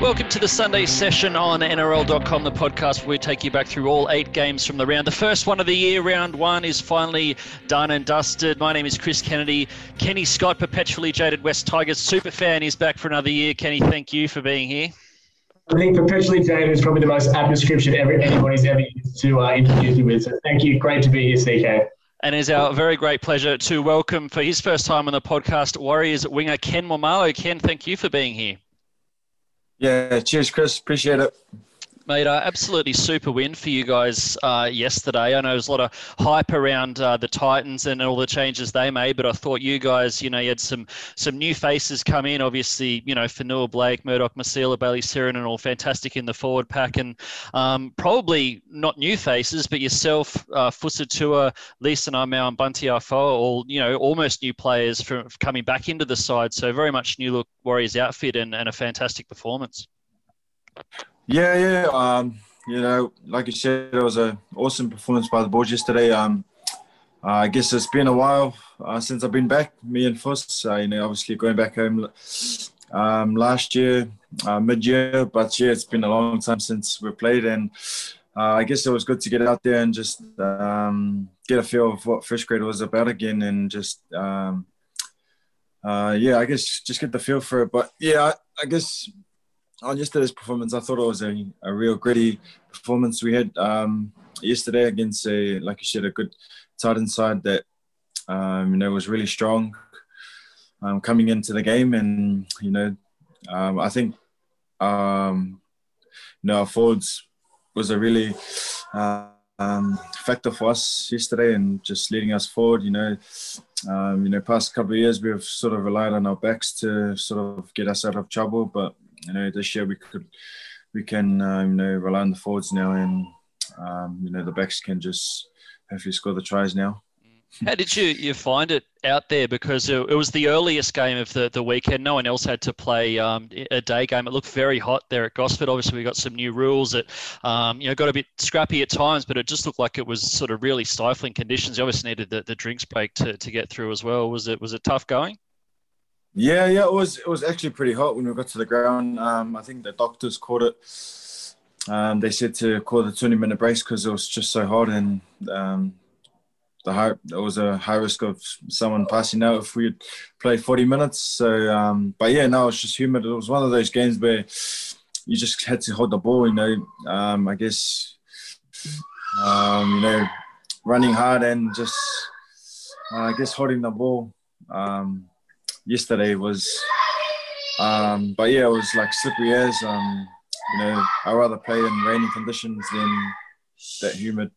Welcome to the Sunday session on NRL.com, the podcast where we take you back through all eight games from the round. The first one of the year, round one, is finally done and dusted. My name is Chris Kennedy. Kenny Scott, perpetually jaded Wests Tigers super fan, is back for another year. Kenny, thank you for being here. I think perpetually jaded is probably the most apt description ever anybody's ever used to uh, introduce you with. So thank you. Great to be here, CK. And it's our very great pleasure to welcome for his first time on the podcast Warriors winger Ken Maumalo. Ken, thank you for being here. Yeah, cheers, Chris. Appreciate it. Mate, uh, absolutely super win for you guys uh, yesterday. I know there's a lot of hype around uh, the Titans and all the changes they made, but I thought you guys, you know, you had some some new faces come in. Obviously, you know, Fonua Blake, Murdoch Masila, Bayley Sironen, and all fantastic in the forward pack, and um, probably not new faces, but yourself, uh, Fusitu'a, Lisa Naimao, and Bunty Afoa, all you know, almost new players from coming back into the side. So very much new look Warriors outfit and, and a fantastic performance. Yeah, yeah. Um, you know, like you said, it was an awesome performance by the boys yesterday. Um, uh, I guess it's been a while uh, since I've been back, me and Fuss. Uh, you know, obviously going back home um, last year, uh, mid-year, but yeah, it's been a long time since we played, and uh, I guess it was good to get out there and just um, get a feel of what first grade was about again, and just um, uh, yeah, I guess just get the feel for it. But yeah, I, I guess on yesterday's performance, I thought it was a, a real gritty performance we had um, yesterday against a, like you said, a good Titan side that um, you know was really strong um, coming into the game, and you know, um, I think um, you know our forwards was a really uh, factor for us yesterday and just leading us forward. You know, um, you know, past couple of years we've sort of relied on our backs to sort of get us out of trouble, but you know, this year we could we can um, you know rely on the forwards now, and um, you know the backs can just hopefully score the tries now. How did you, you find it out there? Because it, it was the earliest game of the, the weekend. No one else had to play um, a day game. It looked very hot there at Gosford. Obviously, we got some new rules that um, you know got a bit scrappy at times, but it just looked like it was sort of really stifling conditions. You obviously needed the, the drinks break to, to get through as well. Was it was it tough going? Yeah, yeah, it was. It was actually pretty hot when we got to the ground. Um, I think the doctors called it. Um, they said to call the 20 minute brace because it was just so hot and um, the high, there was a high risk of someone passing out if we played 40 minutes. So, um, but yeah, no, it was just humid. It was one of those games where you just had to hold the ball. You know, um, I guess um, you know running hard and just uh, I guess holding the ball. Um, yesterday was, um, but yeah, it was like slippery as. Um, you know, I rather play in rainy conditions than that humid,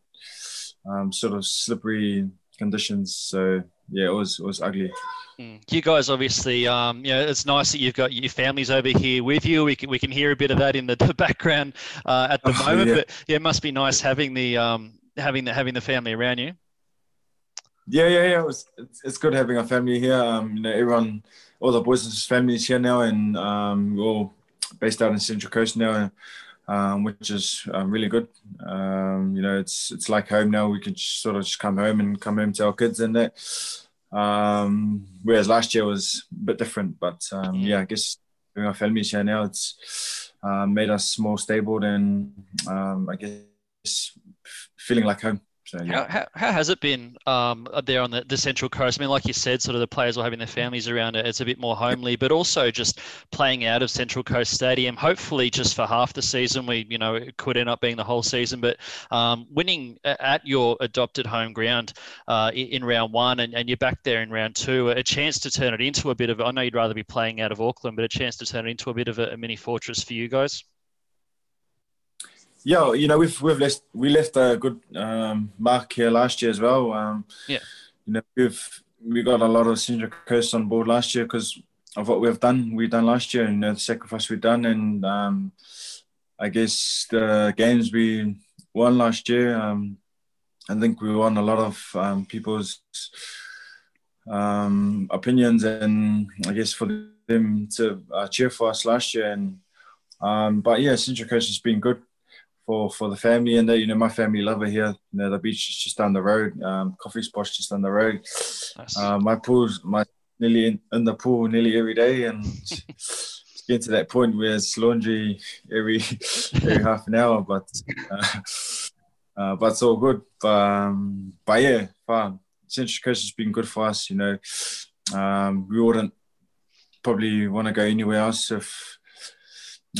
um, sort of slippery conditions. So yeah, it was it was ugly. Mm. You guys, obviously, um, you know, it's nice that you've got your families over here with you. We can we can hear a bit of that in the, the background uh, at the oh, moment. Yeah. But yeah, it must be nice having the um, having the having the family around you. Yeah, yeah, yeah. It was, it's, it's good having a family here. Um, you know, everyone, all the boys' families here now, and um, we're all based out in Central Coast now, um, which is um, really good. Um, you know, it's it's like home now. We can sort of just come home and come home to our kids and that. Um, whereas last year was a bit different, but um, yeah, I guess having our families here now, it's uh, made us more stable and um, I guess feeling like home. So, yeah. how, how, how, has it been um, there on the, the Central Coast? I mean, like you said, sort of the players are having their families around it. It's a bit more homely, but also just playing out of Central Coast Stadium. Hopefully, just for half the season, we you know it could end up being the whole season. But um, winning at your adopted home ground uh, in, round one, and, and you're back there in round two, a chance to turn it into a bit of. I know you'd rather be playing out of Auckland, but a chance to turn it into a bit of a, a mini fortress for you guys yeah, you know, we've we've left we left a good um, mark here last year as well. Um, yeah, you know, we've we got a lot of Central Coast on board last year because of what we've done. We've done last year, and you know, the sacrifice we've done, and um, I guess the games we won last year. Um, I think we won a lot of um, people's um, opinions, and I guess for them to uh, cheer for us last year. And um, but yeah, Central Coast has been good for for the family and you know my family love it here. You know the beach is just down the road, um, coffee spots just down the road. Nice. Uh, my pool's my nearly in, in, the pool nearly every day, and getting to that point where it's laundry every every half an hour, but uh, uh, but it's all good. But, um, but yeah, fine. Central Coast has been good for us. You know, um, we wouldn't probably want to go anywhere else if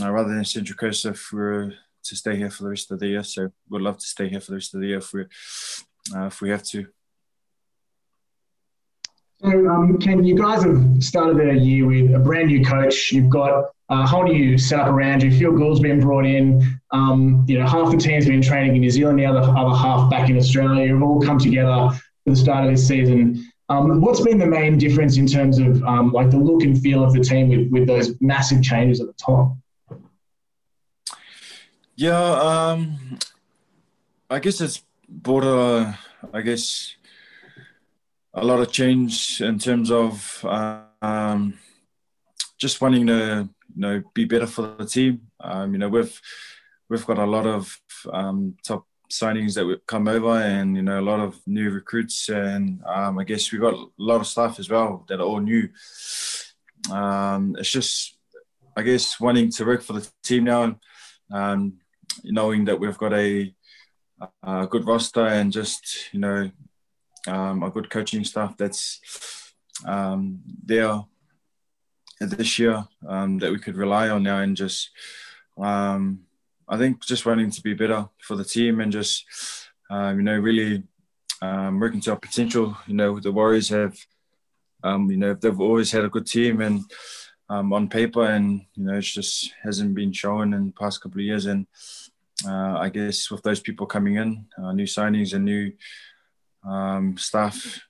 uh, rather than Central Coast if we are to stay here for the rest of the year. So we'd love to stay here for the rest of the year if we uh, if we have to. So, um, Ken, you guys have started the year with a brand new coach. You've got a whole new setup around you. Phil Gould's been brought in. Um, you know, half the team's been training in New Zealand, the other other half back in Australia. You've all come together for the start of this season. Um, what's been the main difference in terms of um, like the look and feel of the team with, with those massive changes at the top? Yeah, um, I guess it's brought a, I guess, a lot of change in terms of um, just wanting to, you know, be better for the team. Um, you know, we've we've got a lot of um, top signings that have come over, and you know, a lot of new recruits, and um, I guess we've got a lot of staff as well that are all new. Um, it's just, I guess, wanting to work for the team now, and um, knowing that we've got a, a good roster and just you know um, a good coaching staff that's um, there this year um, that we could rely on now and just um, I think just wanting to be better for the team and just um, you know really um, working to our potential. You know the Warriors have you know they've always had a good team and Um, on paper and you know it just hasn't been shown in the past couple of years and uh, I guess with those people coming in, uh, new signings and new um, staff,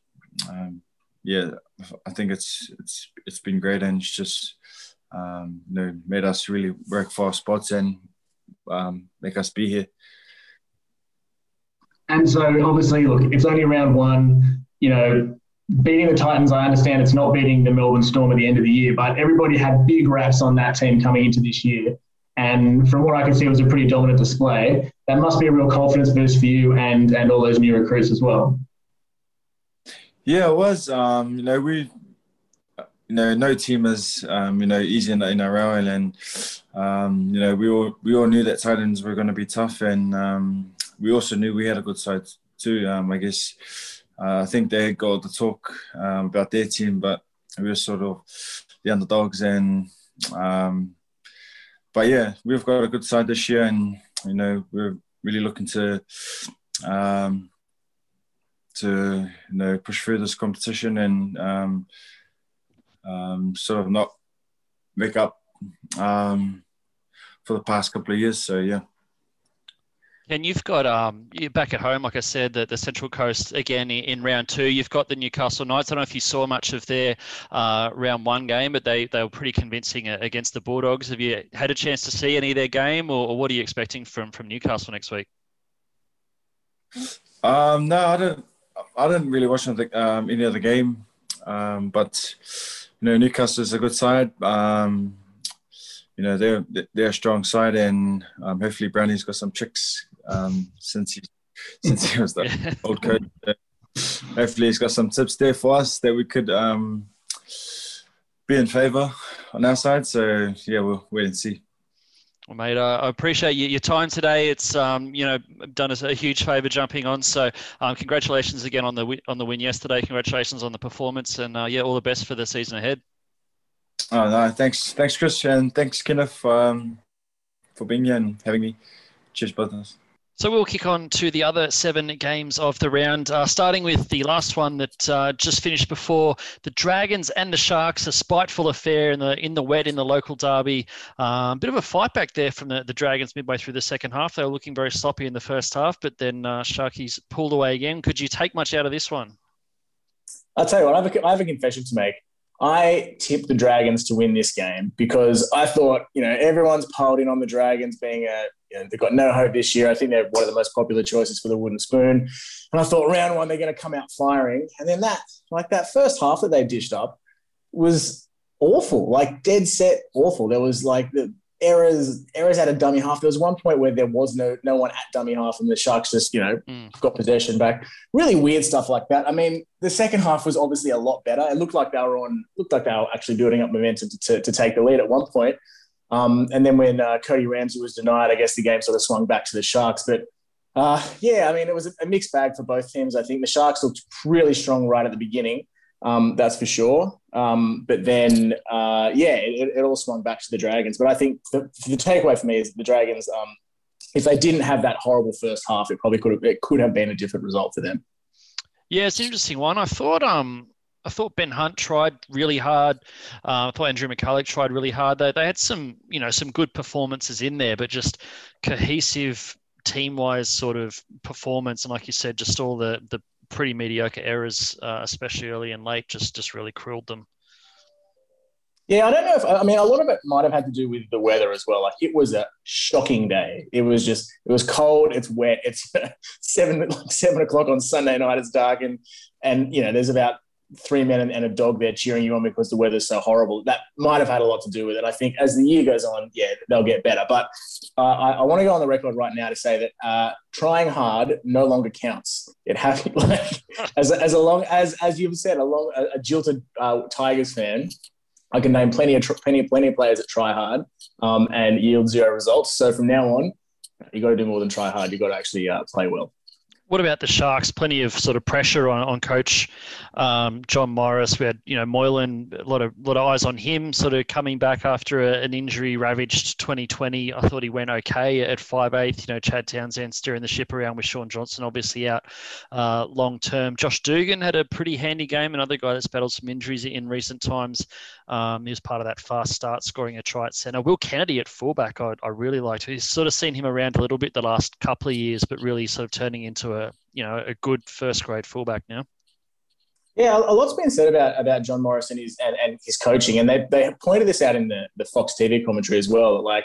um, yeah, I think it's it's it's been great and it's just um, you know made us really work for our spots and um, make us be here. And so obviously, look, it's only round one. You know, beating the Titans, I understand it's not beating the Melbourne Storm at the end of the year, but everybody had big raps on that team coming into this year. And from what I can see, it was a pretty dominant display. That must be a real confidence boost for you and and all those new recruits as well. Yeah, it was. Um, you know, we, you know, no team is, um, you know, easy in the NRL, and um, you know, we all we all knew that Titans were going to be tough, and um, we also knew we had a good side too. Um, I guess uh, I think they got the talk um, about their team, but we were sort of the underdogs, and um, but yeah, we've got a good side this year, and you know we're really looking to um, to you know push through this competition and um, um, sort of not make up um, for the past couple of years. So yeah. And you've got um, you're back at home, like I said, the, the Central Coast again in, round two. You've got the Newcastle Knights. I don't know if you saw much of their uh, round one game, but they, they were pretty convincing uh, against the Bulldogs. Have you had a chance to see any of their game, or, or what are you expecting from from Newcastle next week? Um, no, I don't. I didn't really watch any, um, any other game, um, but you know Newcastle is a good side. Um, you know they're they're a strong side, and um, hopefully Brownie's got some tricks um, since he since he was the old coach. hopefully, he's got some tips there for us that we could um, be in favour on our side. So yeah, we'll wait and see. Well, mate, uh, I appreciate your time today. It's um, you know done us a huge favour jumping on. So, um, congratulations again on the on the win yesterday. Congratulations on the performance, and uh, yeah, all the best for the season ahead. Oh no, thanks, thanks, Chris, and thanks, Kenneth, um, for being here and having me. Cheers, brothers. So we'll kick on to the other seven games of the round, uh, starting with the last one that uh, just finished before the Dragons and the Sharks. A spiteful affair in the in the wet in the local derby. A um, bit of a fight back there from the, the Dragons midway through the second half. They were looking very sloppy in the first half, but then uh, Sharkies pulled away again. Could you take much out of this one? I'll tell you what. I have a, I have a confession to make. I tipped the Dragons to win this game because I thought, you know, everyone's piled in on the Dragons being a, you know, they've got no hope this year. I think they're one of the most popular choices for the wooden spoon. And I thought round one, they're going to come out firing. And then that, like that first half that they dished up was awful, like dead set awful. There was like the, errors errors at a dummy half. There was one point where there was no no one at dummy half, and the Sharks just you know mm. got possession back. Really weird stuff like that. I mean, the second half was obviously a lot better. It looked like they were on looked like they were actually building up momentum to, to, to take the lead at one point. Um, and then when uh, Cody Ramsey was denied, I guess the game sort of swung back to the Sharks. But uh, yeah, I mean, it was a mixed bag for both teams. I think the Sharks looked really strong right at the beginning. Um, that's for sure. Um, but then, uh, yeah, it, it, all swung back to the Dragons. But I think the, the takeaway for me is the Dragons, um, if they didn't have that horrible first half, it probably could have it could have been a different result for them. Yeah, it's an interesting one. I thought um I thought Ben Hunt tried really hard. Uh, I thought Andrew McCullough tried really hard. They, they had some, you know, some good performances in there, but just cohesive team-wise sort of performance. And like you said, just all the the pretty mediocre errors, uh, especially early and late, just just really crippled them. Yeah, I don't know if I mean a lot of it might have had to do with the weather as well. Like it was a shocking day. It was just it was cold. It's wet. It's seven like seven o'clock on Sunday night. It's dark and and you know there's about three men and, a dog there cheering you on because the weather's so horrible. That might have had a lot to do with it. I think as the year goes on, yeah, they'll get better. But uh, I, I want to go on the record right now to say that uh, trying hard no longer counts. It has like as as a long as as you've said, a long a, a jilted uh, Tigers fan. I can name plenty of plenty of plenty of players that try hard um, and yield zero results. So from now on, you got to do more than try hard. You got to actually uh, play well what about the Sharks? Plenty of sort of pressure on, on coach um, John Morris. We had, you know, Moylan, a lot of lot of eyes on him sort of coming back after a, an injury ravaged 2020. I thought he went okay at 5'8. You know, Chad Townsend steering the ship around with Shaun Johnson obviously out uh, long term. Josh Dugan had a pretty handy game, another guy that's battled some injuries in recent times. Um, he was part of that fast start, scoring a try at centre. Will Kennedy at fullback, I, I really liked. He's sort of seen him around a little bit the last couple of years, but really sort of turning into a you know a good first grade fullback now. Yeah, a lot's been said about about John Morris and his and, and his coaching, and they they pointed this out in the the Fox TV commentary as well. Like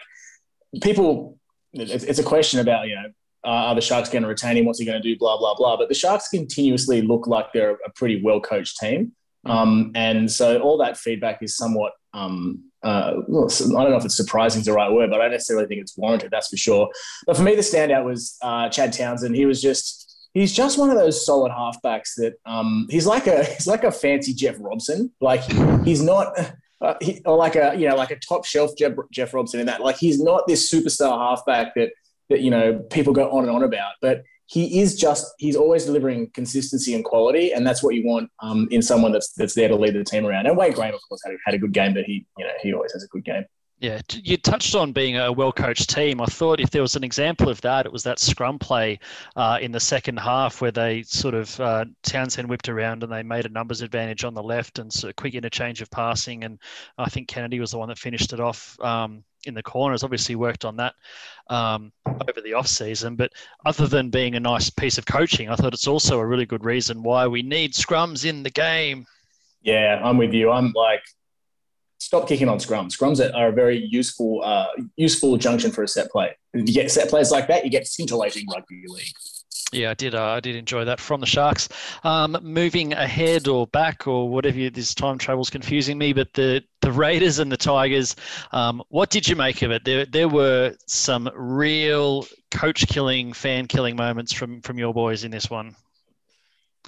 people, it's, it's a question about you know uh, are the Sharks going to retain him? What's he going to do? Blah blah blah. But the Sharks continuously look like they're a pretty well coached team, um, and so all that feedback is somewhat. Um, uh, well, I don't know if it's surprising is the right word, but I don't necessarily think it's warranted. That's for sure. But for me, the standout was uh, Chad Townsend. He was just he's just one of those solid halfbacks that um, he's like a he's like a fancy Jeff Robson. Like he's not. Uh, he, or like a you know like a top shelf Jeff, Jeff Robson in that like he's not this superstar halfback that that you know people go on and on about but he is just he's always delivering consistency and quality and that's what you want um, in someone that's that's there to lead the team around and Wade Graham of course had, had a good game but he you know he always has a good game yeah, you touched on being a well coached team. I thought if there was an example of that, it was that scrum play uh, in the second half where they sort of uh, Townsend whipped around and they made a numbers advantage on the left and sort of quick interchange of passing. And I think Kennedy was the one that finished it off um, in the corners. Obviously, worked on that um, over the off season. But other than being a nice piece of coaching, I thought it's also a really good reason why we need scrums in the game. Yeah, I'm with you. I'm like stop kicking on scrums. Scrums are a very useful uh, useful junction for a set play. If you get set plays like that, you get scintillating rugby league. Yeah, I did. Uh, I did enjoy that from the Sharks. Um, moving ahead or back or whatever. You, this time travel's confusing me, but the the Raiders and the Tigers. Um, what did you make of it? There there were some real coach killing, fan killing moments from from your boys in this one.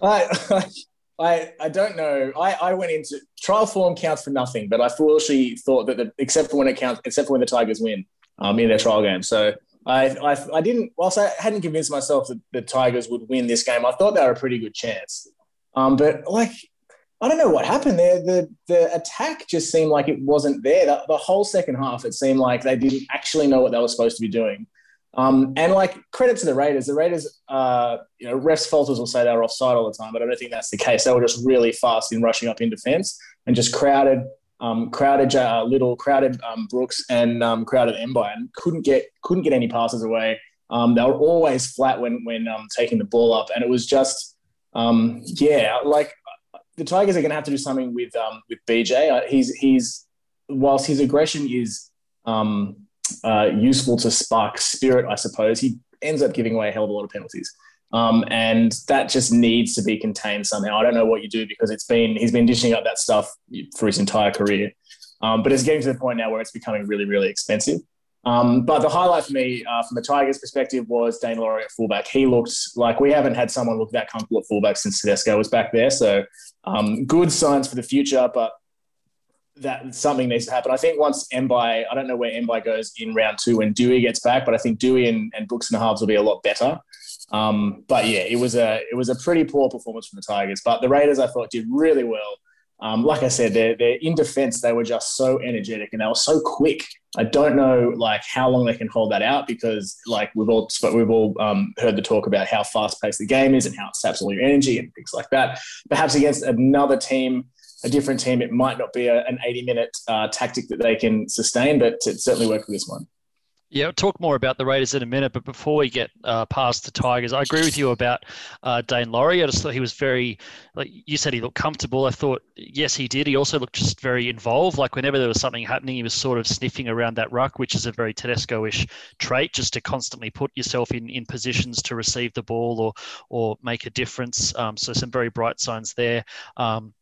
I, I, I don't know. I, I went into trial form counts for nothing, but I foolishly thought that the, except for when it counts, except for when the Tigers win um, in their trial game. So I, I, I didn't. Whilst I hadn't convinced myself that the Tigers would win this game, I thought they were a pretty good chance. Um, but like I don't know what happened there. The the attack just seemed like it wasn't there. The, the whole second half, it seemed like they didn't actually know what they were supposed to be doing. Um, and like credit to the Raiders, the Raiders, uh, you know, refs falters will say they were offside all the time, but I don't think that's the case. They were just really fast in rushing up in defence and just crowded, um, crowded uh, Little, crowded um, Brooks, and um, crowded Mbye, and couldn't get couldn't get any passes away. Um, they were always flat when when um, taking the ball up, and it was just, um, yeah, like the Tigers are going to have to do something with with BJ. Uh, he's he's whilst his aggression is uh, useful to spark spirit, I suppose, he ends up giving away a hell of a lot of penalties. Um, and that just needs to be contained somehow. I don't know what you do because it's been he's been dishing up that stuff for his entire career, um, but it's getting to the point now where it's becoming really, really expensive. Um, but the highlight for me, uh, from the Tigers' perspective, was Daine Laurie at fullback. He looked like we haven't had someone look that comfortable at fullback since Tedesco was back there. So um, good signs for the future, but that something needs to happen. I think once Mbye, I don't know where Mbye goes in round two when Doueihi gets back, but I think Doueihi and, and Brooks and halves will be a lot better. Um, but yeah, it was a it was a pretty poor performance from the Tigers. But the Raiders, I thought, did really well. Um, like I said, they're, they're in defense. They were just so energetic and they were so quick. I don't know like how long they can hold that out because like we've all we've all um, heard the talk about how fast paced the game is and how it saps all your energy and things like that. Perhaps against another team, a different team, it might not be a, an 80 minute uh, tactic that they can sustain, but it certainly worked for this one. Yeah, we'll talk more about the Raiders in a minute, but before we get uh, past the Tigers, I agree with you about uh, Daine Laurie. I just thought he was very, like you said, he looked comfortable. I thought, yes, he did. He also looked just very involved. Like whenever there was something happening, he was sort of sniffing around that ruck, which is a very Tedesco-ish trait, just to constantly put yourself in, in positions to receive the ball or or make a difference. Um, so some very bright signs there. Um,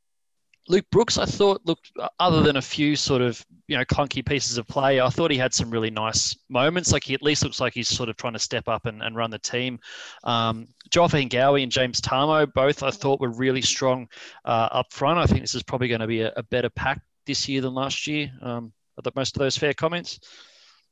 Luke Brooks, I thought looked other than a few sort of you know clunky pieces of play, I thought he had some really nice moments. Like he at least looks like he's sort of trying to step up and, and run the team. Um, Joe Ofahengaue and James Tamou both I thought were really strong uh, up front. I think this is probably going to be a, a, better pack this year than last year. Um, are most of those fair comments?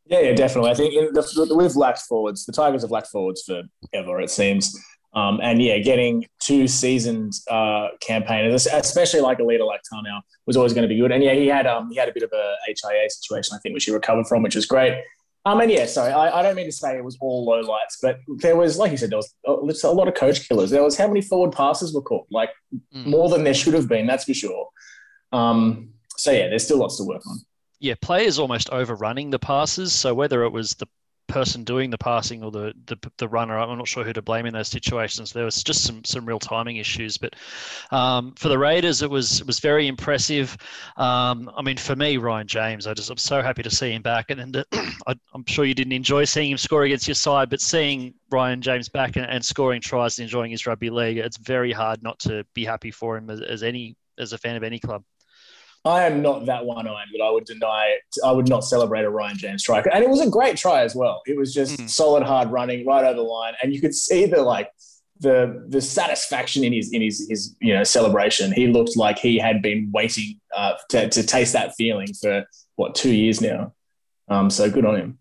Yeah, yeah, definitely. I think the, we've lacked forwards. The Tigers have lacked forwards forever, it seems. Um, and yeah, getting two seasoned uh, campaigners, especially like a leader like Tamou, was always going to be good. And yeah, he had um, he had a bit of a HIA situation, I think, which he recovered from, which was great. Um, and yeah, sorry, I, I don't mean to say it was all low lights, but there was, like you said, there was a lot of coach killers. There was how many forward passes were caught? Like mm. more than there should have been, that's for sure. Um, so yeah, there's still lots to work on yeah, players almost overrunning the passes. So whether it was the person doing the passing or the, the, the runner. I'm not sure who to blame in those situations. There was just some some real timing issues, but um, for the Raiders, it was it was very impressive. Um, I mean, for me, Ryan James, I just I'm so happy to see him back, and then I, am sure you didn't enjoy seeing him score against your side, but seeing Ryan James back and, and scoring tries and enjoying his rugby league, it's very hard not to be happy for him as, as any as a fan of any club. I am not that one-eyed that I would deny. it. I would not celebrate a Ryan James strike, and it was a great try as well. It was just mm. solid, hard running right over the line, and you could see the like the the satisfaction in his in his his you know celebration. He looked like he had been waiting uh, to to taste that feeling for what two years now. Um, so good on him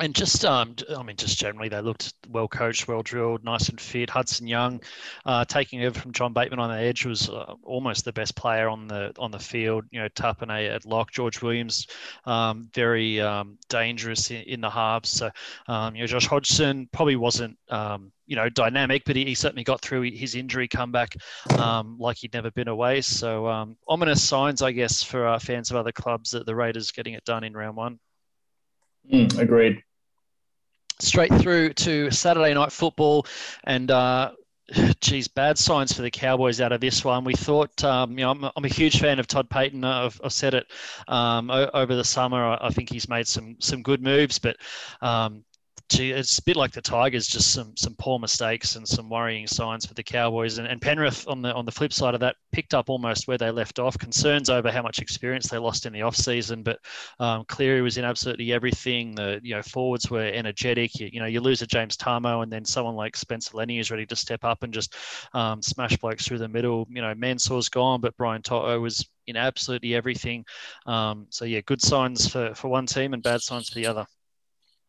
and just um, I mean, just generally, they looked well coached, well drilled, nice and fit. Hudson Young, uh, taking over from John Bateman on the edge, was uh, almost the best player on the on the field. You know, Tapine at lock, George Williams, um, very um, dangerous in, in, the halves. So, um, you know, Josh Hodgson probably wasn't um, you know dynamic, but he, he, certainly got through his injury comeback um, like he'd never been away. So um, ominous signs, I guess, for uh, fans of other clubs that the Raiders getting it done in round one. Mm, agreed straight through to Saturday night football, and uh, geez, bad signs for the Cowboys out of this one. We thought, um, you know, I'm, I'm, a huge fan of Todd Payten. I've, I've said it um, over the summer. I, I, think he's made some some good moves, but um, gee, it's a bit like the Tigers, just some some poor mistakes and some worrying signs for the Cowboys. And, and Penrith on the on the flip side of that picked up almost where they left off. Concerns over how much experience they lost in the off season, but um, Cleary was in absolutely everything. The you know forwards were energetic. You, you know you lose a James Tamou, and then someone like Spencer Leniu is ready to step up and just um, smash blokes through the middle. You know Mansour's gone, but Brian To'o was in absolutely everything. Um, so yeah, good signs for for one team and bad signs for the other.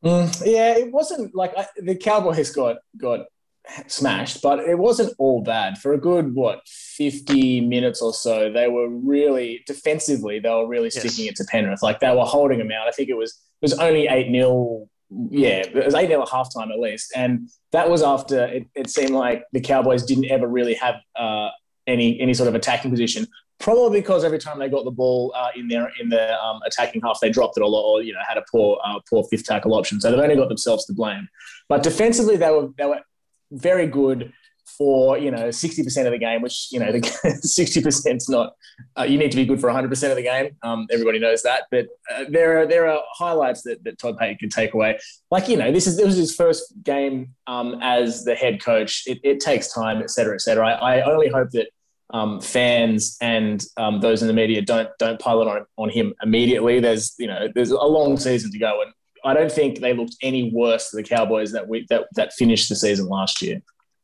Mm, yeah, it wasn't like I, the Cowboys got got smashed, but it wasn't all bad. For a good what fifty minutes or so, they were really defensively. They were really sticking yes. it to Penrith. Like they were holding them out. I think it was it was only eight 0 Yeah, it was eight 0 at halftime at least, and that was after it, it seemed like the Cowboys didn't ever really have uh, any any sort of attacking position probably because every time they got the ball uh, in their in their um, attacking half, they dropped it a lot, or you know had a poor uh, poor fifth tackle option. So they've only got themselves to blame. But defensively, they were they were very good for you know sixty percent of the game, which you know the sixty percent is not. Uh, you need to be good for hundred percent of the game. Um, everybody knows that, but uh, there are there are highlights that, that Todd Payten could take away. Like you know, this is this was his first game um, as the head coach. It, it takes time, et cetera, et cetera. I, I only hope that um, fans and um, those in the media don't don't pile it on on him immediately. There's you know there's a long season to go, and I don't think they looked any worse to the Cowboys that we that that finished the season last year.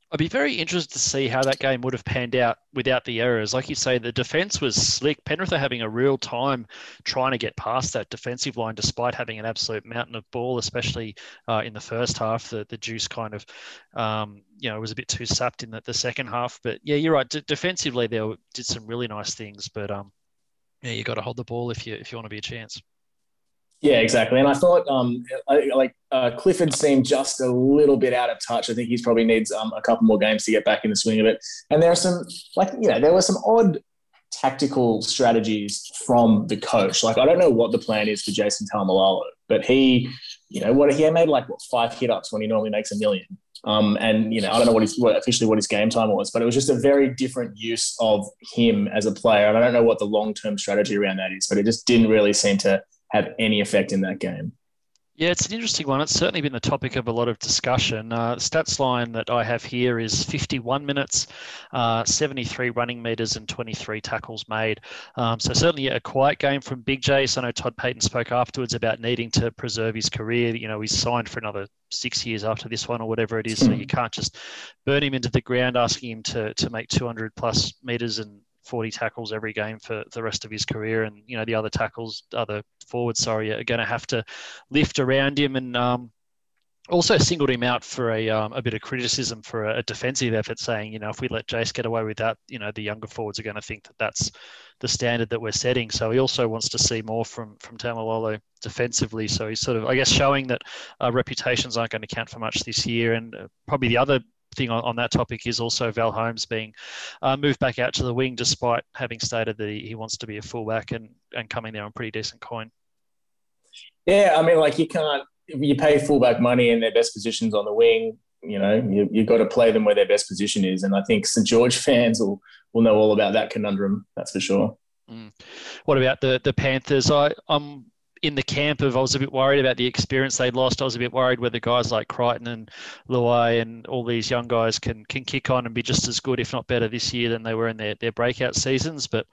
I'd be very interested to see how that game would have panned out without the errors. Like you say, the defense was slick. Penrith are having a real time trying to get past that defensive line, despite having an absolute mountain of ball, especially uh, in the first half. The the juice kind of, um, you know, was a bit too sapped in the, the second half. But yeah, you're right. D- defensively, they did some really nice things. But um, yeah, you got to hold the ball if you if you want to be a chance. Yeah, exactly. And I thought, um, like uh, Clifford seemed just a little bit out of touch. I think he's probably needs um, a couple more games to get back in the swing of it. And there are some, like you know, there were some odd tactical strategies from the coach. Like I don't know what the plan is for Jason Taumalolo, but he, you know, what he made like what five hit ups when he normally makes a million. Um, and you know, I don't know what his what, officially what his game time was, but it was just a very different use of him as a player. And I don't know what the long term strategy around that is, but it just didn't really seem to have any effect in that game. Yeah, it's an interesting one. It's certainly been the topic of a lot of discussion. Uh, stats line that I have here is 51 minutes, uh, 73 running meters, and 23 tackles made. Um, so certainly a quiet game from Big J. So I know Todd Payten spoke afterwards about needing to preserve his career. You know, he's signed for another six years after this one or whatever it is. So you can't just burn him into the ground asking him to to make 200 plus meters and 40 tackles every game for the rest of his career. And, you know, the other tackles, other forwards, sorry, are going to have to lift around him. And um, also singled him out for a, um, a bit of criticism for a, defensive effort, saying, you know, if we let Jace get away with that, you know, the younger forwards are going to think that that's the standard that we're setting. So he also wants to see more from from Taumalolo defensively. So he's sort of, I guess, showing that uh, reputations aren't going to count for much this year. And uh, probably the other thing on, on that topic is also Val Holmes being uh, moved back out to the wing, despite having stated that he, he wants to be a fullback and, and coming there on pretty decent coin. Yeah, I mean, like you can't you pay fullback money in their best positions on the wing. You know, you you got to play them where their best position is, and I think St George fans will will know all about that conundrum. That's for sure. Mm. What about the the Panthers? I I'm in the camp of I was a bit worried about the experience they'd lost. I was a bit worried whether guys like Crichton and Luai and all these young guys can can kick on and be just as good, if not better, this year than they were in their, their breakout seasons. But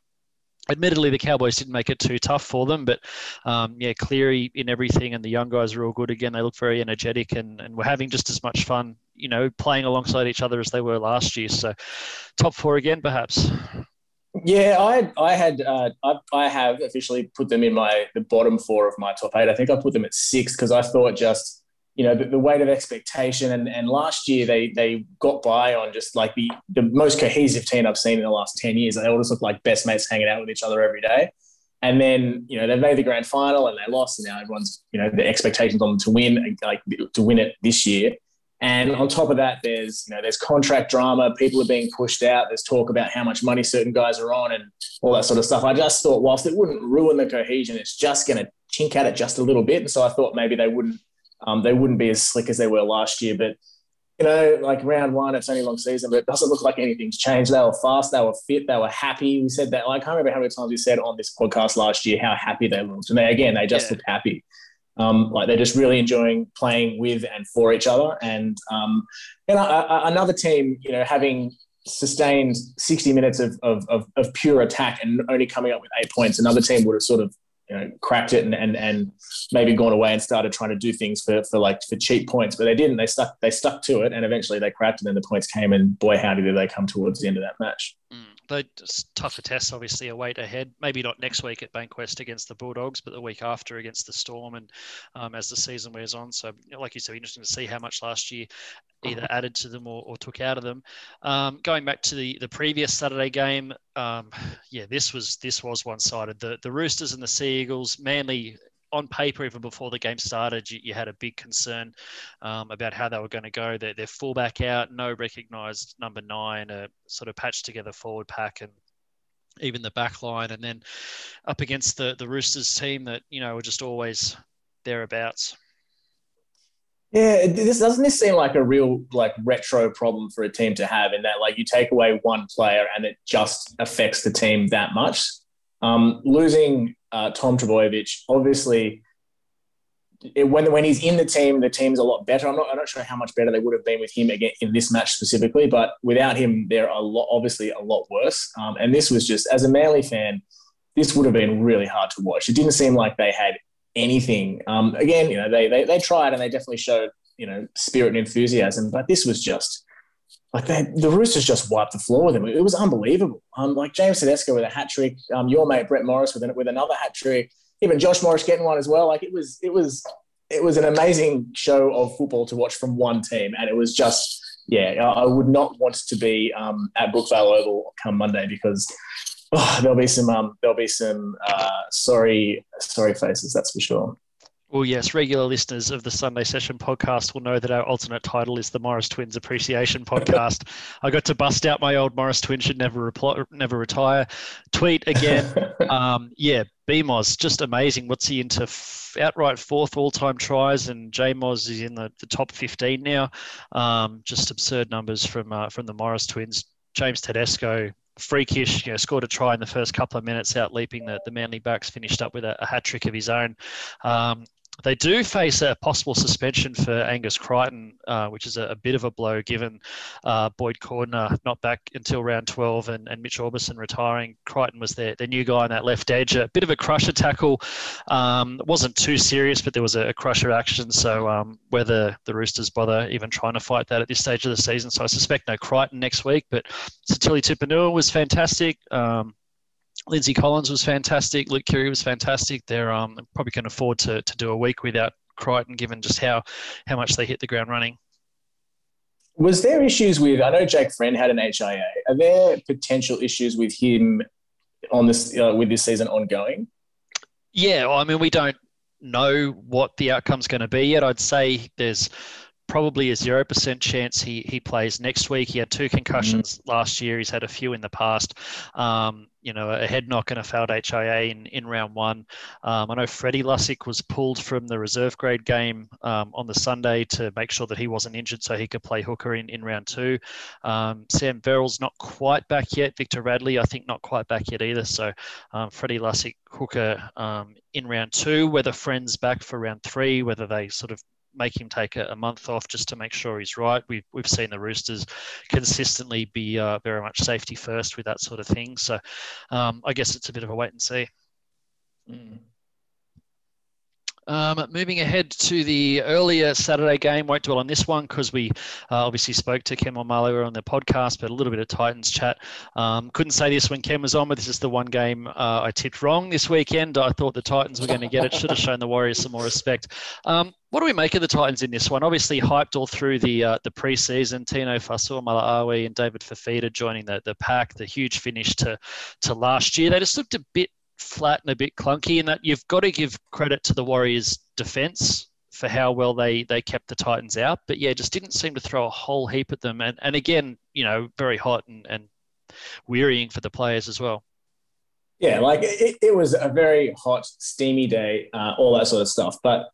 admittedly, the Cowboys didn't make it too tough for them. But um, yeah, Cleary in everything, and the young guys are all good again. They look very energetic and, and we're having just as much fun, you know, playing alongside each other as they were last year. So top four again, perhaps. Yeah, I I had uh, I, I have officially put them in my the bottom four of my top eight. I think I put them at six because I thought just you know the, the, weight of expectation and and last year they they got by on just like the the most cohesive team I've seen in the last ten years. They all just look like best mates hanging out with each other every day. And then you know they've made the grand final and they lost, and now everyone's you know the expectations on them to win like to win it this year. And on top of that, there's you know there's contract drama. People are being pushed out. There's talk about how much money certain guys are on and all that sort of stuff. I just thought, whilst it wouldn't ruin the cohesion, it's just going to chink at it just a little bit. And so I thought maybe they wouldn't um, they wouldn't be as slick as they were last year. But you know, like round one, it's only long season, but it doesn't look like anything's changed. They were fast, they were fit, they were happy. We said that. Like, I can't remember how many times we said on this podcast last year how happy they looked, and they again they just yeah. looked happy. Um, like they're just really enjoying playing with and for each other. And um, know, another team, you know, having sustained 60 minutes of, of, of, of, pure attack and only coming up with eight points, another team would have sort of you know cracked it and, and and maybe gone away and started trying to do things for, for like for cheap points, but they didn't. They stuck they stuck to it, and eventually they cracked, and then the points came, and boy, howdy did they come towards the end of that match. They tougher tests obviously await ahead. Maybe not next week at Bankwest against the Bulldogs, but the week after against the Storm, and um, as the season wears on. So, like you said, interesting to see how much last year either mm-hmm. added to them or, or took out of them. Um, going back to the the previous Saturday game, um, yeah, this was this was one sided. The the Roosters and the Sea Eagles, Manly on paper, even before the game started, you, you had a big concern um, about how they were going to go. Their, their fullback out, no recognised number nine, a sort of patched together forward pack, and even the back line. And then up against the, the Roosters team that, you know, were just always thereabouts. Yeah, this doesn't this seem like a real like retro problem for a team to have in that like you take away one player and it just affects the team that much. Um, losing uh, Tom Trbojevic, obviously, it, when when he's in the team, the team's a lot better. I'm not I'm not sure how much better they would have been with him again in this match specifically, but without him, they're a lot obviously a lot worse. Um, and this was just as a Manly fan, this would have been really hard to watch. It didn't seem like they had anything. Um, again, you know, they, they they tried and they definitely showed you know spirit and enthusiasm, but this was just like they, the Roosters just wiped the floor with them. It was unbelievable. Um, like James Tedesco with a hat trick, um, your mate Brett Morris with an, with another hat trick, even Josh Morris getting one as well. Like it was it was it was an amazing show of football to watch from one team, and it was just yeah. I would not want to be um, at Brookvale Oval come Monday because oh, there'll be some um, there'll be some uh, sorry sorry faces. That's for sure. Well, yes, regular listeners of the Sunday Session podcast will know that our alternate title is the Morris Twins Appreciation Podcast. I got to bust out my old Morris Twin should never reply, never retire. Tweet again. um, yeah, BMOS, just amazing. What's he into? F- outright fourth all-time tries, and JMOS is in the, the top 15 now. Um, just absurd numbers from uh, from the Morris Twins. James Tedesco, freakish, you know, scored a try in the first couple of minutes out leaping the, the Manly backs, finished up with a, a hat trick of his own. Um, they do face a possible suspension for Angus Crichton, uh, which is a, a, bit of a blow given uh, Boyd Cordner not back until round 12 and, and Mitch Aubusson retiring. Crichton was their, their new guy on that left edge. A bit of a crusher tackle. Um, wasn't too serious, but there was a, a crusher action. So um, whether the Roosters bother even trying to fight that at this stage of the season. So I suspect no Crichton next week, but Sitili Tupouniua was fantastic. Um, Lindsay Collins was fantastic. Luke Keary was fantastic. They're um, probably can afford to, to do a week without Crichton, given just how how much they hit the ground running. Was there issues with? I know Jake Friend had an HIA. Are there potential issues with him on this uh, with this season ongoing? Yeah, well, I mean, we don't know what the outcome's going to be yet. I'd say there's probably a 0% chance he, he plays next week. He had two concussions mm-hmm. last year. He's had a few in the past. Um, you know, a head knock and a failed HIA in, in round one. Um, I know Freddie Lussick was pulled from the reserve grade game um, on the Sunday to make sure that he wasn't injured so he could play hooker in, in round two. Um, Sam Verrill's not quite back yet. Victor Radley, I think, not quite back yet either. So um, Freddie Lussick, hooker um, in round two. Whether Friends back for round three, whether they sort of make him take a, a, month off just to make sure he's right. We've, we've seen the Roosters consistently be uh, very much safety first with that sort of thing. So um, I guess it's a bit of a wait and see. Mm. Um, moving ahead to the earlier Saturday game, won't dwell on this one because we uh, obviously spoke to Ken Maumalo on the podcast, but a little bit of Titans chat. Um, couldn't say this when Ken was on, but this is the one game uh, I tipped wrong this weekend. I thought the Titans were going to get it. Should have shown the Warriors some more respect. Um, what do we make of the Titans in this one? Obviously hyped all through the uh, the preseason. Tino Fa'asuamaleaui and David Fifita joining the, the pack. The huge finish to to last year. They just looked a bit flat and a bit clunky and that you've got to give credit to the Warriors' defense for how well they they kept the Titans out. But yeah, just didn't seem to throw a whole heap at them. And and again, you know, very hot and, and wearying for the players as well. Yeah, like it, it was a very hot, steamy day, uh, all that sort of stuff. But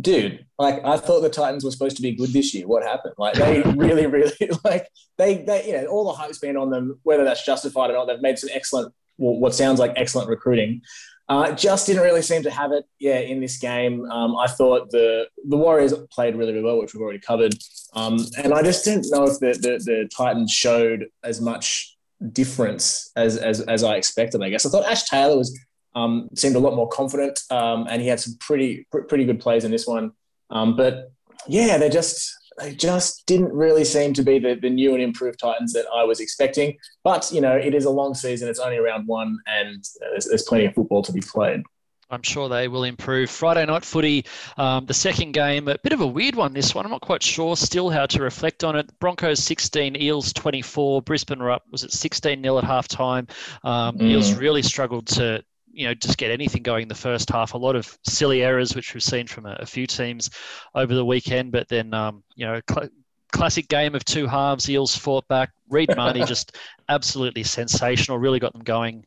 dude, like I thought the Titans were supposed to be good this year. What happened? Like they really, really like they they you know all the hype's been on them, whether that's justified or not. They've made some excellent what sounds like excellent recruiting. Uh, just didn't really seem to have it, yeah, in this game. Um, I thought the the Warriors played really, really well, which we've already covered, um, and I just didn't know if the, the, the Titans showed as much difference as, as as I expected. I guess I thought Ash Taylor was um, seemed a lot more confident, um, and he had some pretty pretty good plays in this one. Um, but yeah, they just they just didn't really seem to be the, the new and improved Titans that I was expecting. But, you know, it is a long season. It's only round one, and there's, there's plenty of football to be played. I'm sure they will improve. Friday night footy, um, the second game, a bit of a weird one. This one, I'm not quite sure still how to reflect on it. Broncos 16, Eels 24. Brisbane were up, was it 16 0 at half time? Um, mm. Eels really struggled to you know just get anything going in the first half. A lot of silly errors, which we've seen from a, a few teams over the weekend. But then um, you know. Cl- classic game of two halves. Eels fought back. Reed Mahoney just absolutely sensational. Really got them going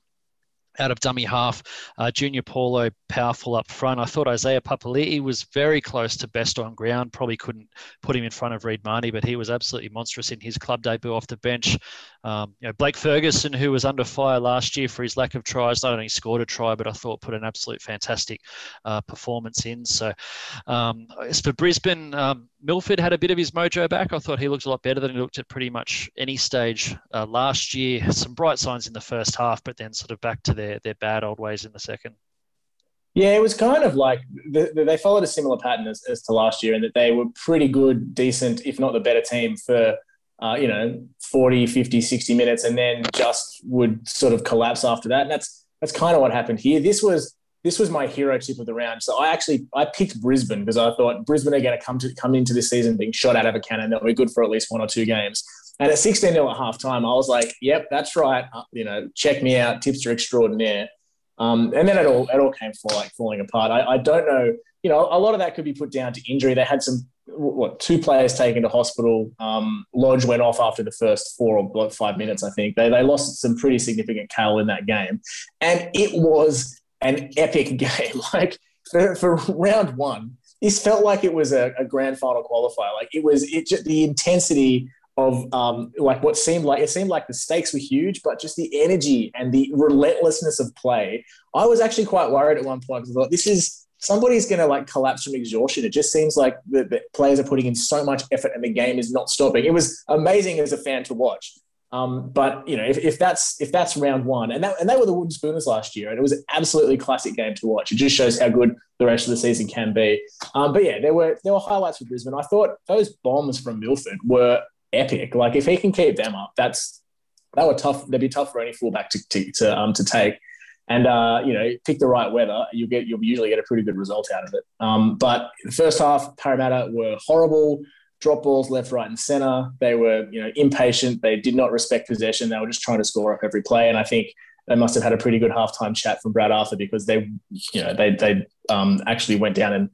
out of dummy half. Uh, Junior Paulo powerful up front. I thought Isaiah Papali'i was very close to best on ground. Probably couldn't put him in front of Reed Mahoney, but he was absolutely monstrous in his club debut off the bench. Um, you know, Blake Ferguson, who was under fire last year for his lack of tries, not only scored a try, but I thought put an absolute fantastic uh, performance in. So, um, as for Brisbane, um, Milford had a bit of his mojo back. I thought he looked a lot better than he looked at pretty much any stage uh, last year. Some bright signs in the first half, but then sort of back to their their bad old ways in the second. Yeah, it was kind of like the, the, they followed a similar pattern as, as to last year in that they were pretty good, decent, if not the better team for, uh, you know, 40, 50, 60 minutes and then just would sort of collapse after that. And that's, that's kind of what happened here. This was, this was my hero tip of the round. So I actually, I picked Brisbane because I thought Brisbane are going to come to come into this season being shot out of a cannon. They'll be good for at least one or two games. And at 16 0 at half time, I was like, yep, that's right. Uh, you know, check me out. Tipster extraordinaire. Um, and then it all it all came for like falling apart. I, I don't know. You know, a lot of that could be put down to injury. They had some what two players taken to hospital. Um, Lodge went off after the first four or five minutes. I think they they lost some pretty significant cal in that game, and it was an epic game. like for, for round one, this felt like it was a, a grand final qualifier. Like it was it just the intensity of um, like what seemed like it seemed like the stakes were huge, but just the energy and the relentlessness of play. I was actually quite worried at one point because I thought this is somebody's going to like collapse from exhaustion. It just seems like the, the, players are putting in so much effort and the game is not stopping. It was amazing as a fan to watch. Um, but you know, if, if that's if that's round one, and that, and they were the wooden spooners last year, and it was an absolutely classic game to watch. It just shows how good the rest of the season can be. Um, but yeah, there were there were highlights for Brisbane. I thought those bombs from Milford were epic. Like if he can keep them up, that's that were tough. They'd be tough for any fullback to to, to um to take. And uh, you know, pick the right weather, you'll get you'll usually get a pretty good result out of it. Um, but the first half, Parramatta were horrible. Drop balls left, right, and centre. They were you know impatient. They did not respect possession. They were just trying to score up every play. And I think they must have had a pretty good halftime chat from Brad Arthur because they, you know, they they um, actually went down and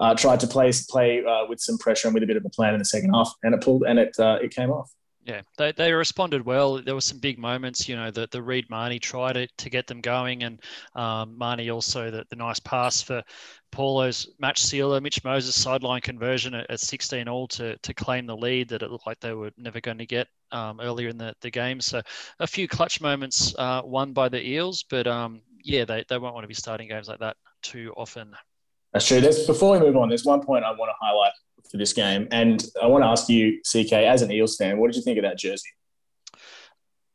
uh, tried to play play uh, with some pressure and with a bit of a plan in the second half, and it pulled and it uh, it came off. Yeah, they, they responded well. There were some big moments, you know, the, the Reed Mahoney tried to, to get them going, and um, Mahoney also the, the nice pass for Paulo's match sealer, Mitch Moses sideline conversion at, at 16 all to, to claim the lead that it looked like they were never going to get um, earlier in the, the game. So a few clutch moments uh, won by the Eels, but um, yeah, they, they won't want to be starting games like that too often. That's true. There's, before we move on, there's one point I want to highlight for this game, and I want to ask you, CK, as an Eels fan, what did you think of that jersey?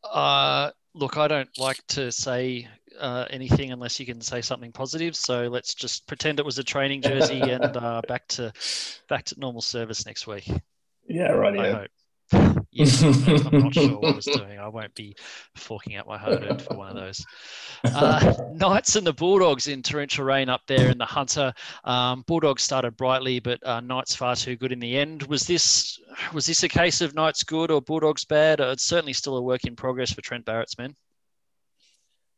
Uh, look, I don't like to say uh, anything unless you can say something positive. So let's just pretend it was a training jersey and uh, back to back to normal service next week. Yeah, right. I yeah. hope yes, I'm not sure what I was doing. I won't be forking out my hard earned for one of those. Uh, Knights and the Bulldogs in torrential rain up there in the Hunter. Um, Bulldogs started brightly, but uh, Knights far too good in the end. Was this was this a case of Knights good or Bulldogs bad? Uh, it's certainly still a work in progress for Trent Barrett's men.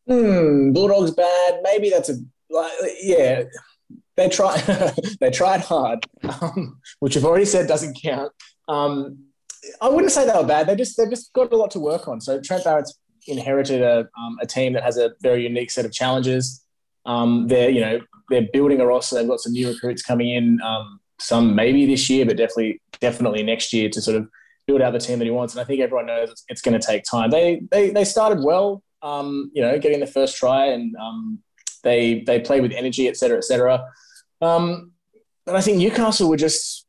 Hmm, Bulldogs bad. Maybe that's a like, yeah. They tried. they tried hard, um, which I've already said doesn't count. Um, I wouldn't say they were bad. They just they've just got a lot to work on. So Trent Barrett's inherited a, um, a team that has a very unique set of challenges. Um, they're you know they're building a roster. They've got some new recruits coming in. Um, some maybe this year, but definitely definitely next year to sort of build out the team that he wants. And I think everyone knows it's, it's going to take time. They they they started well. Um, you know, getting the first try and um, they they played with energy, et cetera, et cetera. Um, but I think Newcastle were just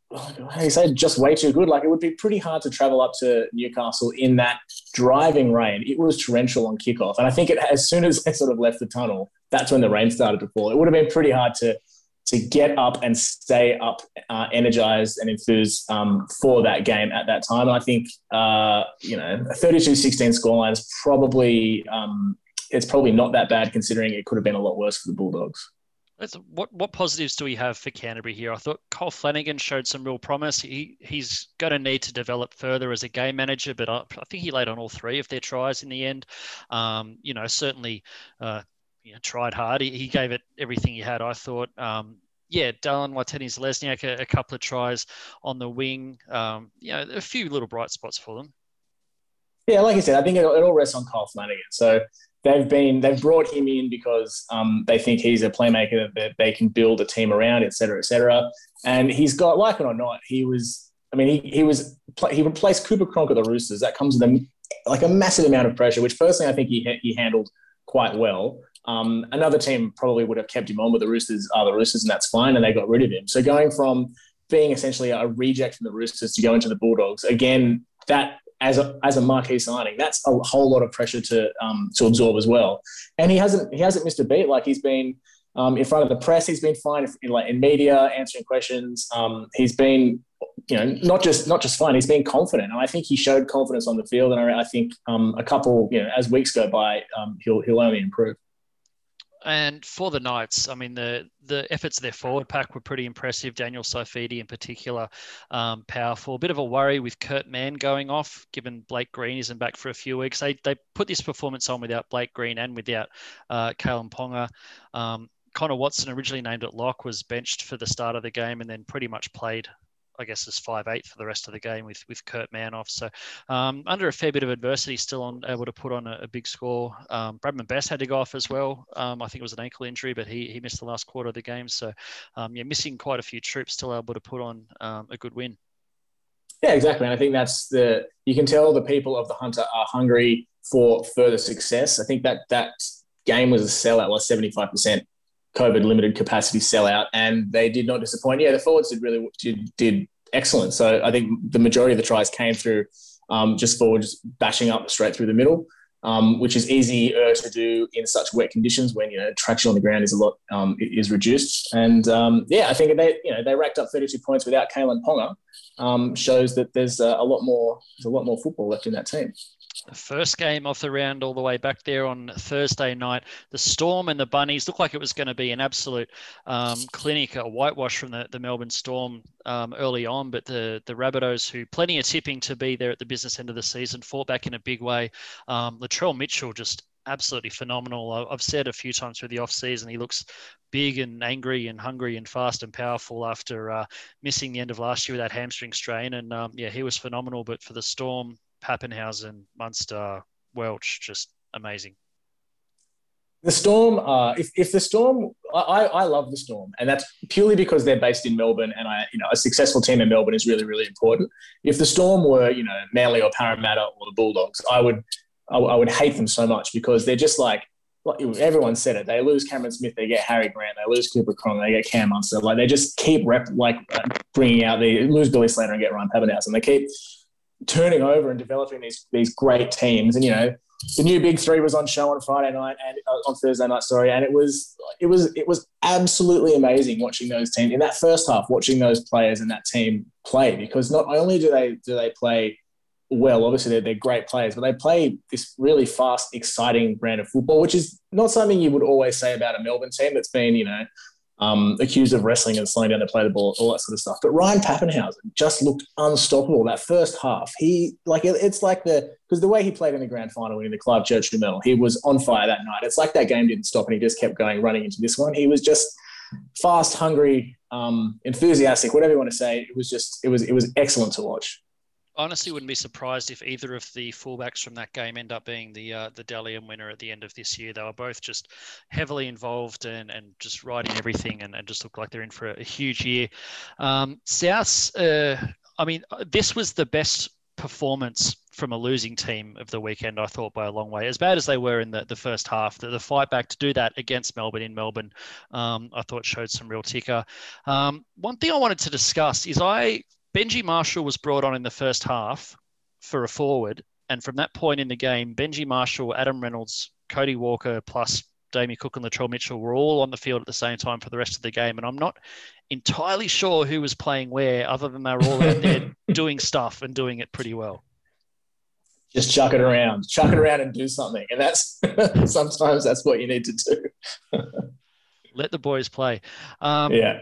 you say, just way too good. Like it would be pretty hard to travel up to Newcastle in that driving rain. It was torrential on kickoff, and I think it, as soon as they sort of left the tunnel, that's when the rain started to fall. It would have been pretty hard to to get up and stay up, uh, energized and enthused um, for that game at that time. And I think uh, you know, a 32-16 scoreline is probably um, it's probably not that bad considering it could have been a lot worse for the Bulldogs what what positives do we have for Canterbury here? I thought Kyle Flanagan showed some real promise. He he's going to need to develop further as a game manager, but I, I think he laid on all three of their tries in the end. Um, you know, certainly, uh, you know, tried hard. He, he, gave it everything he had. I thought. Um, yeah, Dallin Watene-Zelezniak, a, a, couple of tries on the wing. Um, you know, a few little bright spots for them. Yeah, like I said, I think it, it all rests on Kyle Flanagan. So they've been they've brought him in because um, they think he's a playmaker that they can build a team around, et cetera, et cetera. And he's got, like it or not, he was. I mean, he, he was he replaced Cooper Cronk at the Roosters. That comes with a, like a massive amount of pressure, which personally I think he he handled quite well. Um, another team probably would have kept him on, but the Roosters are the Roosters, and that's fine. And they got rid of him. So going from being essentially a reject from the Roosters to go into the Bulldogs again, that as a, as a marquee signing. That's a whole lot of pressure to um, to absorb as well. And he hasn't he hasn't missed a beat. Like he's been Um, in front of the press, he's been fine. In, like in media, answering questions, um, he's been, you know, not just not just fine. He's been confident, and I think he showed confidence on the field. And I, I think um, a couple, you know, as weeks go by, um, he'll he'll only improve. And for the Knights, I mean, the the efforts of their forward pack were pretty impressive. Daniel Saifiti, in particular, um, powerful. A bit of a worry with Kurt Mann going off, given Blake Green isn't back for a few weeks. They, they put this performance on without Blake Green and without uh, Kalyn Ponga. Um, Connor Watson, originally named at lock, was benched for the start of the game and then pretty much played I guess is five eight for the rest of the game with with Kurt Mann off. So um, under a fair bit of adversity, still on able to put on a, a big score. Um, Bradman Best had to go off as well. Um, I think it was an ankle injury, but he he missed the last quarter of the game. So um, yeah, missing quite a few troops, still able to put on um, a good win. Yeah, exactly. And I think that's the you can tell the people of the Hunter are hungry for further success. I think that that game was a sellout, was seventy five percent COVID limited capacity sellout, and they did not disappoint. Yeah, the forwards did really did, did excellent. So I think the majority of the tries came through um, just forwards bashing up straight through the middle, um, which is easier to do in such wet conditions when you know traction on the ground is a lot um, is reduced. And um, yeah, I think they you know they racked up 32 points without Kalyn Ponga. Um, shows that there's a lot more there's a lot more football left in that team first game of the round all the way back there on Thursday night. The Storm and the Bunnies looked like it was going to be an absolute um, clinic, a whitewash from the, the Melbourne Storm um, early on, but the, the Rabbitohs, who plenty of tipping to be there at the business end of the season, fought back in a big way. Um, Latrell Mitchell just absolutely phenomenal. I've said a few times through the off season, he looks big and angry and hungry and fast and powerful after uh, missing the end of last year with that hamstring strain. And um, yeah, he was phenomenal. But for the Storm, Papenhuyzen, Munster, Welch, just amazing. The Storm, uh, if, if the Storm, I, I love the Storm, and that's purely because they're based in Melbourne, and I, you know, a successful team in Melbourne is really, really important. If the Storm were, you know, Manly or Parramatta or the Bulldogs, I would, I, I would hate them so much because they're just like, like everyone said it. They lose Cameron Smith, they get Harry Grant, they lose Cooper Cronk, they get Cam Munster. Like they just keep rep, like bringing out the lose Billy Slater and get Ryan Papenhuyzen. They keep turning over and developing these these great teams. And you know, the new big three was on show on Friday night and uh, on Thursday night, sorry, and it was it was it was absolutely amazing watching those teams in that first half, watching those players and that team play because not only do they do they play well, obviously they're, they're great players, but they play this really fast, exciting brand of football, which is not something you would always say about a Melbourne team that's been, you know, um, accused of wrestling and slowing down to play the ball, all that sort of stuff. But Ryan Papenhuyzen just looked unstoppable that first half. He like it, it's like the because the way he played in the grand final in the Clive Churchill medal, he was on fire that night. It's like that game didn't stop and he just kept going, running into this one. He was just fast, hungry, um, enthusiastic, whatever you want to say. It was just it was it was excellent to watch honestly wouldn't be surprised if either of the fullbacks from that game end up being the uh, the Dally M winner at the end of this year. They were both just heavily involved and, and just riding everything and, and just look like they're in for a, a huge year. Um, South, uh, I mean, uh, this was the best performance from a losing team of the weekend, I thought, by a long way. As bad as they were in the, the first half, the, the fight back to do that against Melbourne in Melbourne, um, I thought showed some real ticker. Um, one thing I wanted to discuss is I Benji Marshall was brought on in the first half for a forward, and from that point in the game, Benji Marshall, Adam Reynolds, Cody Walker, plus Damien Cook and Latrell Mitchell were all on the field at the same time for the rest of the game. And I'm not entirely sure who was playing where, other than they were all out there doing stuff and doing it pretty well. Just chuck it around, chuck it around and do something. And that's sometimes that's what you need to do. Let the boys play. Um, yeah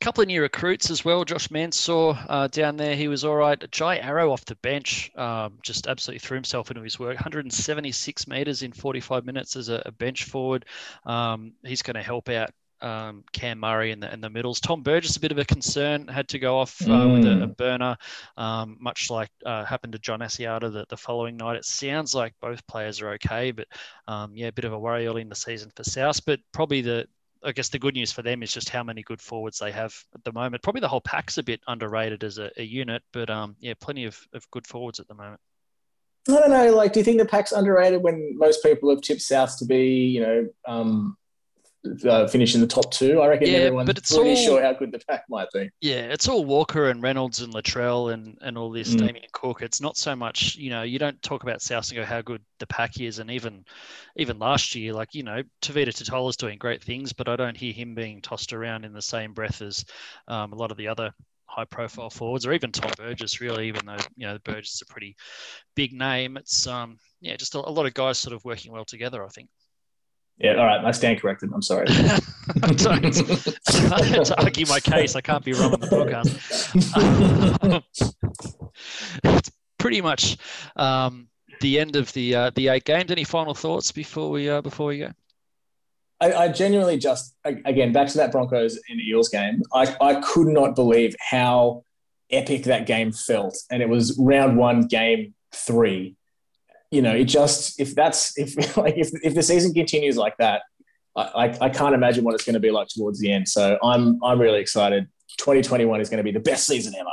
couple of new recruits as well. Josh Mansour uh, down there, he was all right. Jai Arrow off the bench, um, just absolutely threw himself into his work. 176 meters in 45 minutes as a, a bench forward. Um, he's going to help out um, Cam Murray in the, in the middles. Tom Burgess, a bit of a concern, had to go off uh, mm. with a, a burner, um, much like uh, happened to John Asiata the, the following night. It sounds like both players are okay, but um, yeah, a bit of a worry early in the season for South. But probably the I guess the good news for them is just how many good forwards they have at the moment. Probably the whole pack's a bit underrated as a, a unit, but um, yeah, plenty of, of good forwards at the moment. I don't know. Like, do you think the pack's underrated when most people have tipped South to be, you know, um, uh, finish in the top two. I reckon Yeah, everyone's but it's pretty all- sure how good the pack might be. Yeah, it's all Walker and Reynolds and Latrell and, and all this Mm. Damien Cook. It's not so much, you know, you don't talk about South and go how good the pack is, and even even last year, like you know, Tevita Tatola's doing great things, but I don't hear him being tossed around in the same breath as um, a lot of the other high profile forwards, or even Tom Burgess, really, even though you know Burgess is a pretty big name. It's um yeah, just a, a lot of guys sort of working well together. I think. Yeah, all right, I stand corrected. I'm sorry. don't, to argue my case, I can't be wrong on the podcast. it's pretty much um, the end of the uh, the eight games. Any final thoughts before we uh, before we go? I, I genuinely just again back to that Broncos and Eels game. I, I could not believe how epic that game felt, and it was round one, game three. You know, it just if that's if like if if the season continues like that, I I, can't imagine what it's going to be like towards the end. So I'm I'm really excited. 2021 is going to be the best season ever.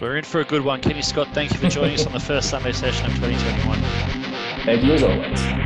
We're in for a good one. Kenny Scott, thank you for joining us on the first Sunday session of 2021. Thank you as always.